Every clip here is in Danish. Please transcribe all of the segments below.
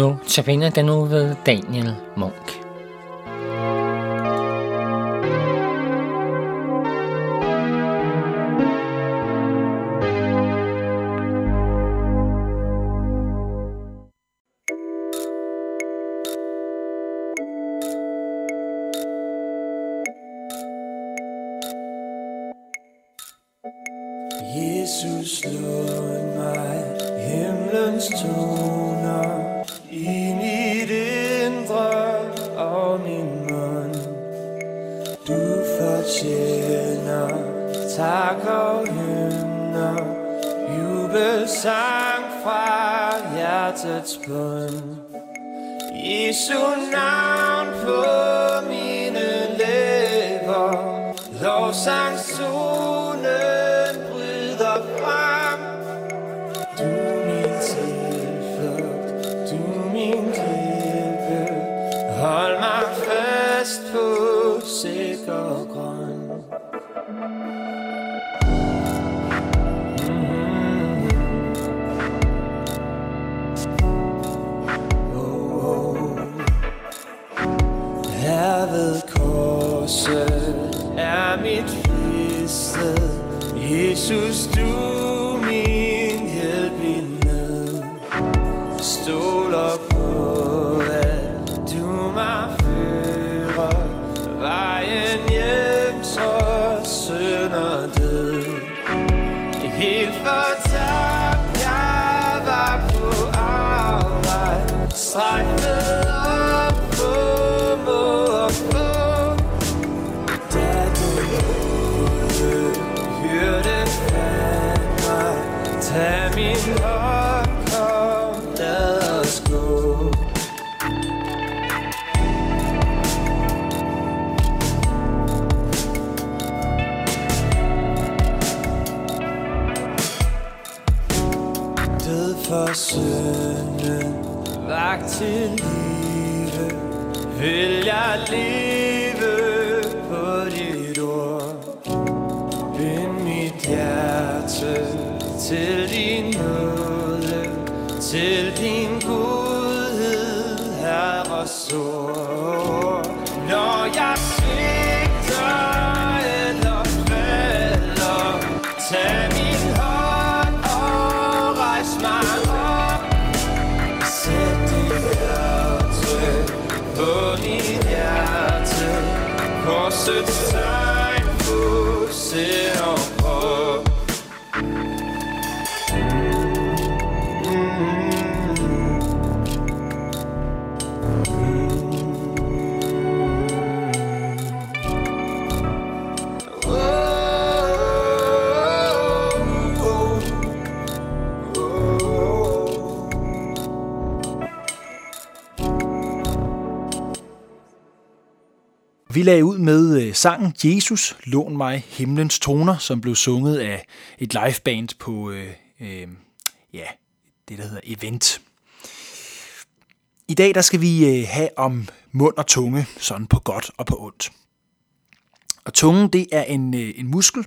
Nu tabiner den nu ved Daniel Munk. Jesus lod mig himlens tog jubelsang fra hjertets bund. Jesu navn på mine læber, lovsang sol. Fører vejen hjem, så sønder død. Helt fortabt, jeg var på arbejde Strækket op på mod og på Da du hørte hørte fandt mig Tag hjerte til din nåde, til din godhed, herre ord. Når jeg svigter eller falder, tag min hånd og rejs mig op. Sæt dit hjerte på mit hjerte, korsets tegn på op. Vi lagde ud med øh, sangen Jesus, lån mig himlens toner, som blev sunget af et liveband på øh, øh, ja, det, der hedder Event. I dag der skal vi øh, have om mund og tunge, sådan på godt og på ondt. Og tungen det er en, øh, en muskel,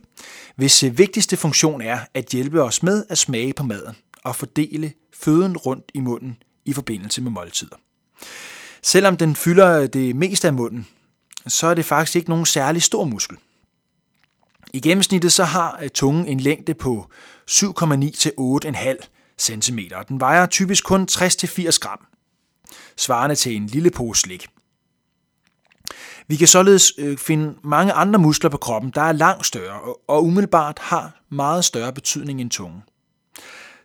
hvis øh, vigtigste funktion er at hjælpe os med at smage på maden og fordele føden rundt i munden i forbindelse med måltider. Selvom den fylder øh, det meste af munden, så er det faktisk ikke nogen særlig stor muskel. I gennemsnittet så har øh, tungen en længde på 7,9 til 8,5 cm, og den vejer typisk kun 60-80 gram, svarende til en lille pose slik. Vi kan således øh, finde mange andre muskler på kroppen, der er langt større og umiddelbart har meget større betydning end tungen.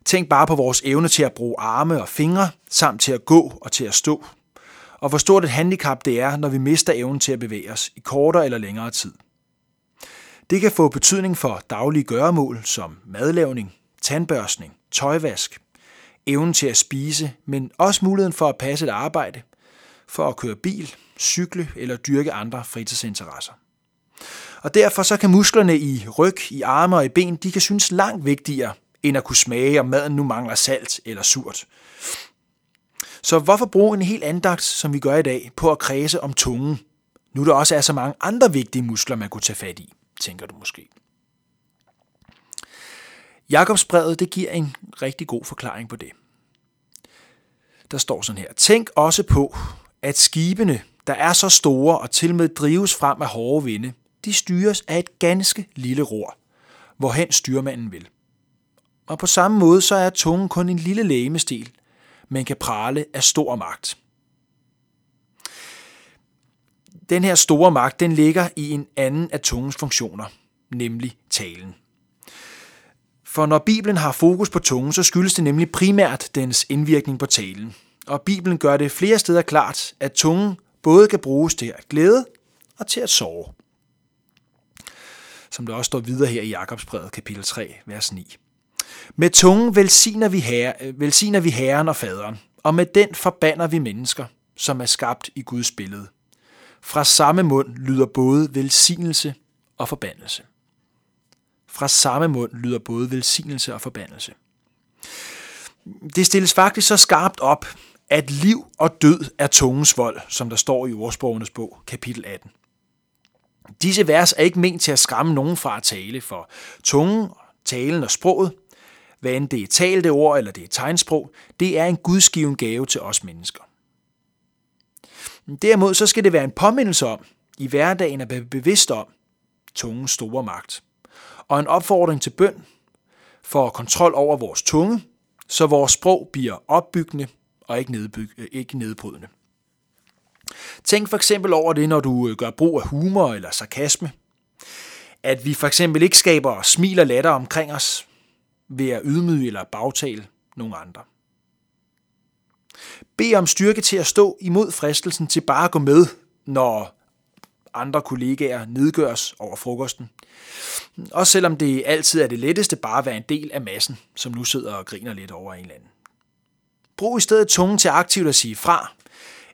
Tænk bare på vores evne til at bruge arme og fingre, samt til at gå og til at stå. Og hvor stort et handicap det er, når vi mister evnen til at bevæge os i kortere eller længere tid. Det kan få betydning for daglige gøremål som madlavning, tandbørstning, tøjvask, evnen til at spise, men også muligheden for at passe et arbejde, for at køre bil, cykle eller dyrke andre fritidsinteresser. Og derfor så kan musklerne i ryg, i arme og i ben, de kan synes langt vigtigere, end at kunne smage, om maden nu mangler salt eller surt. Så hvorfor bruge en helt andagt, som vi gør i dag, på at kredse om tungen, nu der også er så mange andre vigtige muskler, man kunne tage fat i, tænker du måske. Jakobsbrevet det giver en rigtig god forklaring på det. der står sådan her. Tænk også på, at skibene, der er så store og til med drives frem af hårde vinde, de styres af et ganske lille ror, hvorhen styrmanden vil. Og på samme måde så er tungen kun en lille lægemestil, men kan prale af stor magt. Den her store magt, den ligger i en anden af tungens funktioner, nemlig talen. For når Bibelen har fokus på tungen, så skyldes det nemlig primært dens indvirkning på talen. Og Bibelen gør det flere steder klart, at tungen både kan bruges til at glæde og til at sove. Som der også står videre her i Jakobsbrevet kapitel 3, vers 9. Med tungen velsigner vi, herre, øh, velsigner vi Herren og Faderen, og med den forbander vi mennesker, som er skabt i Guds billede. Fra samme mund lyder både velsignelse og forbandelse. Fra samme mund lyder både velsignelse og forbandelse. Det stilles faktisk så skarpt op, at liv og død er tungens vold, som der står i ordsprogenes bog, kapitel 18. Disse vers er ikke ment til at skræmme nogen fra at tale, for tungen, talen og sproget, hvad end det er talte ord eller det er tegnsprog, det er en gudsgiven gave til os mennesker. Derimod så skal det være en påmindelse om, i hverdagen at være bevidst om, tungens store magt. Og en opfordring til bøn for kontrol over vores tunge, så vores sprog bliver opbyggende og ikke, nedbyg, øh, ikke nedbrydende. Tænk for eksempel over det, når du øh, gør brug af humor eller sarkasme. At vi for eksempel ikke skaber smil og latter omkring os ved at ydmyge eller bagtale nogle andre. Bed om styrke til at stå imod fristelsen til bare at gå med, når andre kollegaer nedgøres over frokosten. Også selvom det altid er det letteste bare at være en del af massen, som nu sidder og griner lidt over en eller anden. Brug i stedet tungen til aktivt at sige fra,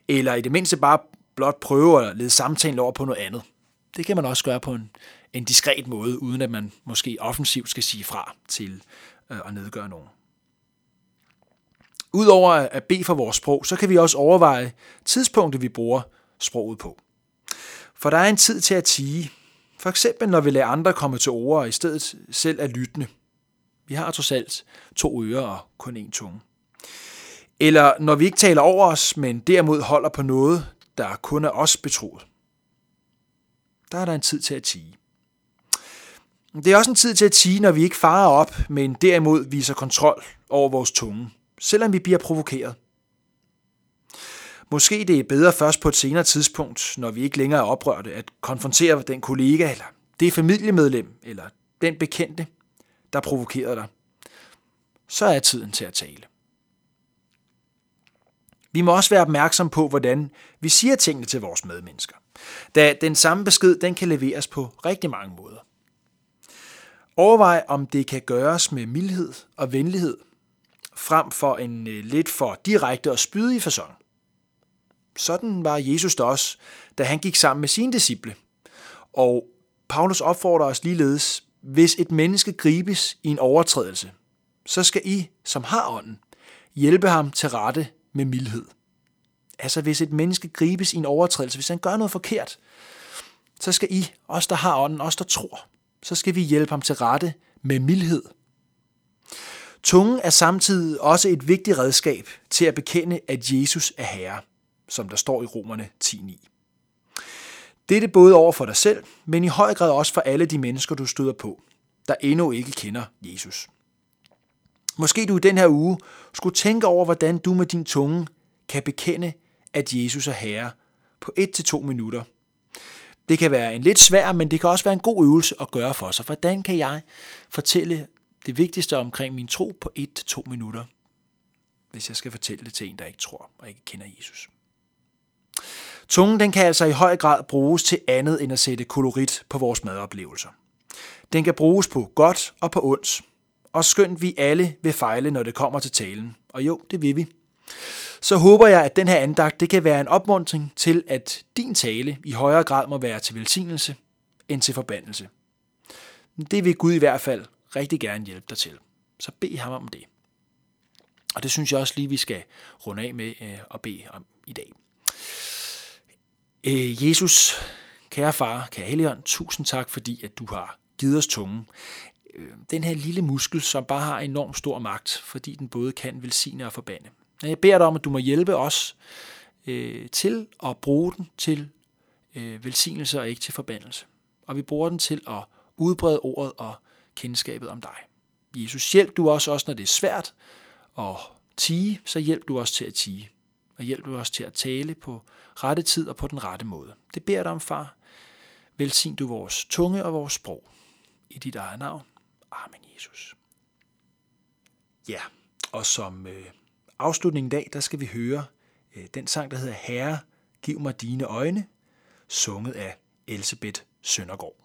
eller i det mindste bare blot prøve at lede samtalen over på noget andet. Det kan man også gøre på en, en diskret måde, uden at man måske offensivt skal sige fra til øh, at nedgøre nogen. Udover at bede for vores sprog, så kan vi også overveje tidspunktet, vi bruger sproget på. For der er en tid til at tige. For eksempel når vi lader andre komme til ord, og i stedet selv er lyttende. Vi har trods alt to ører og kun én tunge. Eller når vi ikke taler over os, men derimod holder på noget, der kun er os betroet. Der er der en tid til at tige. Det er også en tid til at tige, når vi ikke farer op, men derimod viser kontrol over vores tunge, selvom vi bliver provokeret. Måske det er bedre først på et senere tidspunkt, når vi ikke længere er oprørte, at konfrontere den kollega, eller det familiemedlem, eller den bekendte, der provokerede dig. Så er tiden til at tale. Vi må også være opmærksom på, hvordan vi siger tingene til vores medmennesker, da den samme besked den kan leveres på rigtig mange måder. Overvej, om det kan gøres med mildhed og venlighed, frem for en øh, lidt for direkte og spydig fasong. Sådan var Jesus da også, da han gik sammen med sine disciple. Og Paulus opfordrer os ligeledes, hvis et menneske gribes i en overtrædelse, så skal I, som har ånden, hjælpe ham til rette med mildhed. Altså hvis et menneske gribes i en overtrædelse, hvis han gør noget forkert, så skal I, os der har ånden, os der tror, så skal vi hjælpe ham til rette med mildhed. Tungen er samtidig også et vigtigt redskab til at bekende, at Jesus er Herre, som der står i Romerne 10.9. Det er det både over for dig selv, men i høj grad også for alle de mennesker, du støder på, der endnu ikke kender Jesus. Måske du i den her uge skulle tænke over, hvordan du med din tunge kan bekende, at Jesus er Herre på 1-2 minutter. Det kan være en lidt svær, men det kan også være en god øvelse at gøre for sig. Hvordan kan jeg fortælle det vigtigste omkring min tro på 1-2 minutter, hvis jeg skal fortælle det til en, der ikke tror og ikke kender Jesus? Tungen den kan altså i høj grad bruges til andet end at sætte kolorit på vores madoplevelser. Den kan bruges på godt og på ondt, og skønt vi alle vil fejle, når det kommer til talen. Og jo, det vil vi. Så håber jeg, at den her andagt det kan være en opmuntring til, at din tale i højere grad må være til velsignelse end til forbandelse. Det vil Gud i hvert fald rigtig gerne hjælpe dig til. Så bed ham om det. Og det synes jeg også lige, vi skal runde af med øh, at bede om i dag. Øh, Jesus, kære far, kære Helligånd, tusind tak, fordi at du har givet os tunge. Øh, den her lille muskel, som bare har enorm stor magt, fordi den både kan velsigne og forbande. Jeg beder dig om, at du må hjælpe os øh, til at bruge den til øh, velsignelse og ikke til forbandelse. Og vi bruger den til at udbrede ordet og kendskabet om dig. Jesus, hjælp du os også, når det er svært at tige, så hjælp du os til at tige. Og hjælp du os til at tale på rette tid og på den rette måde. Det beder dig om, far. Velsign du vores tunge og vores sprog. I dit eget navn. Amen, Jesus. Ja, og som øh, afslutningen i dag, der skal vi høre øh, den sang, der hedder Herre, giv mig dine øjne, sunget af Elsebeth Søndergaard.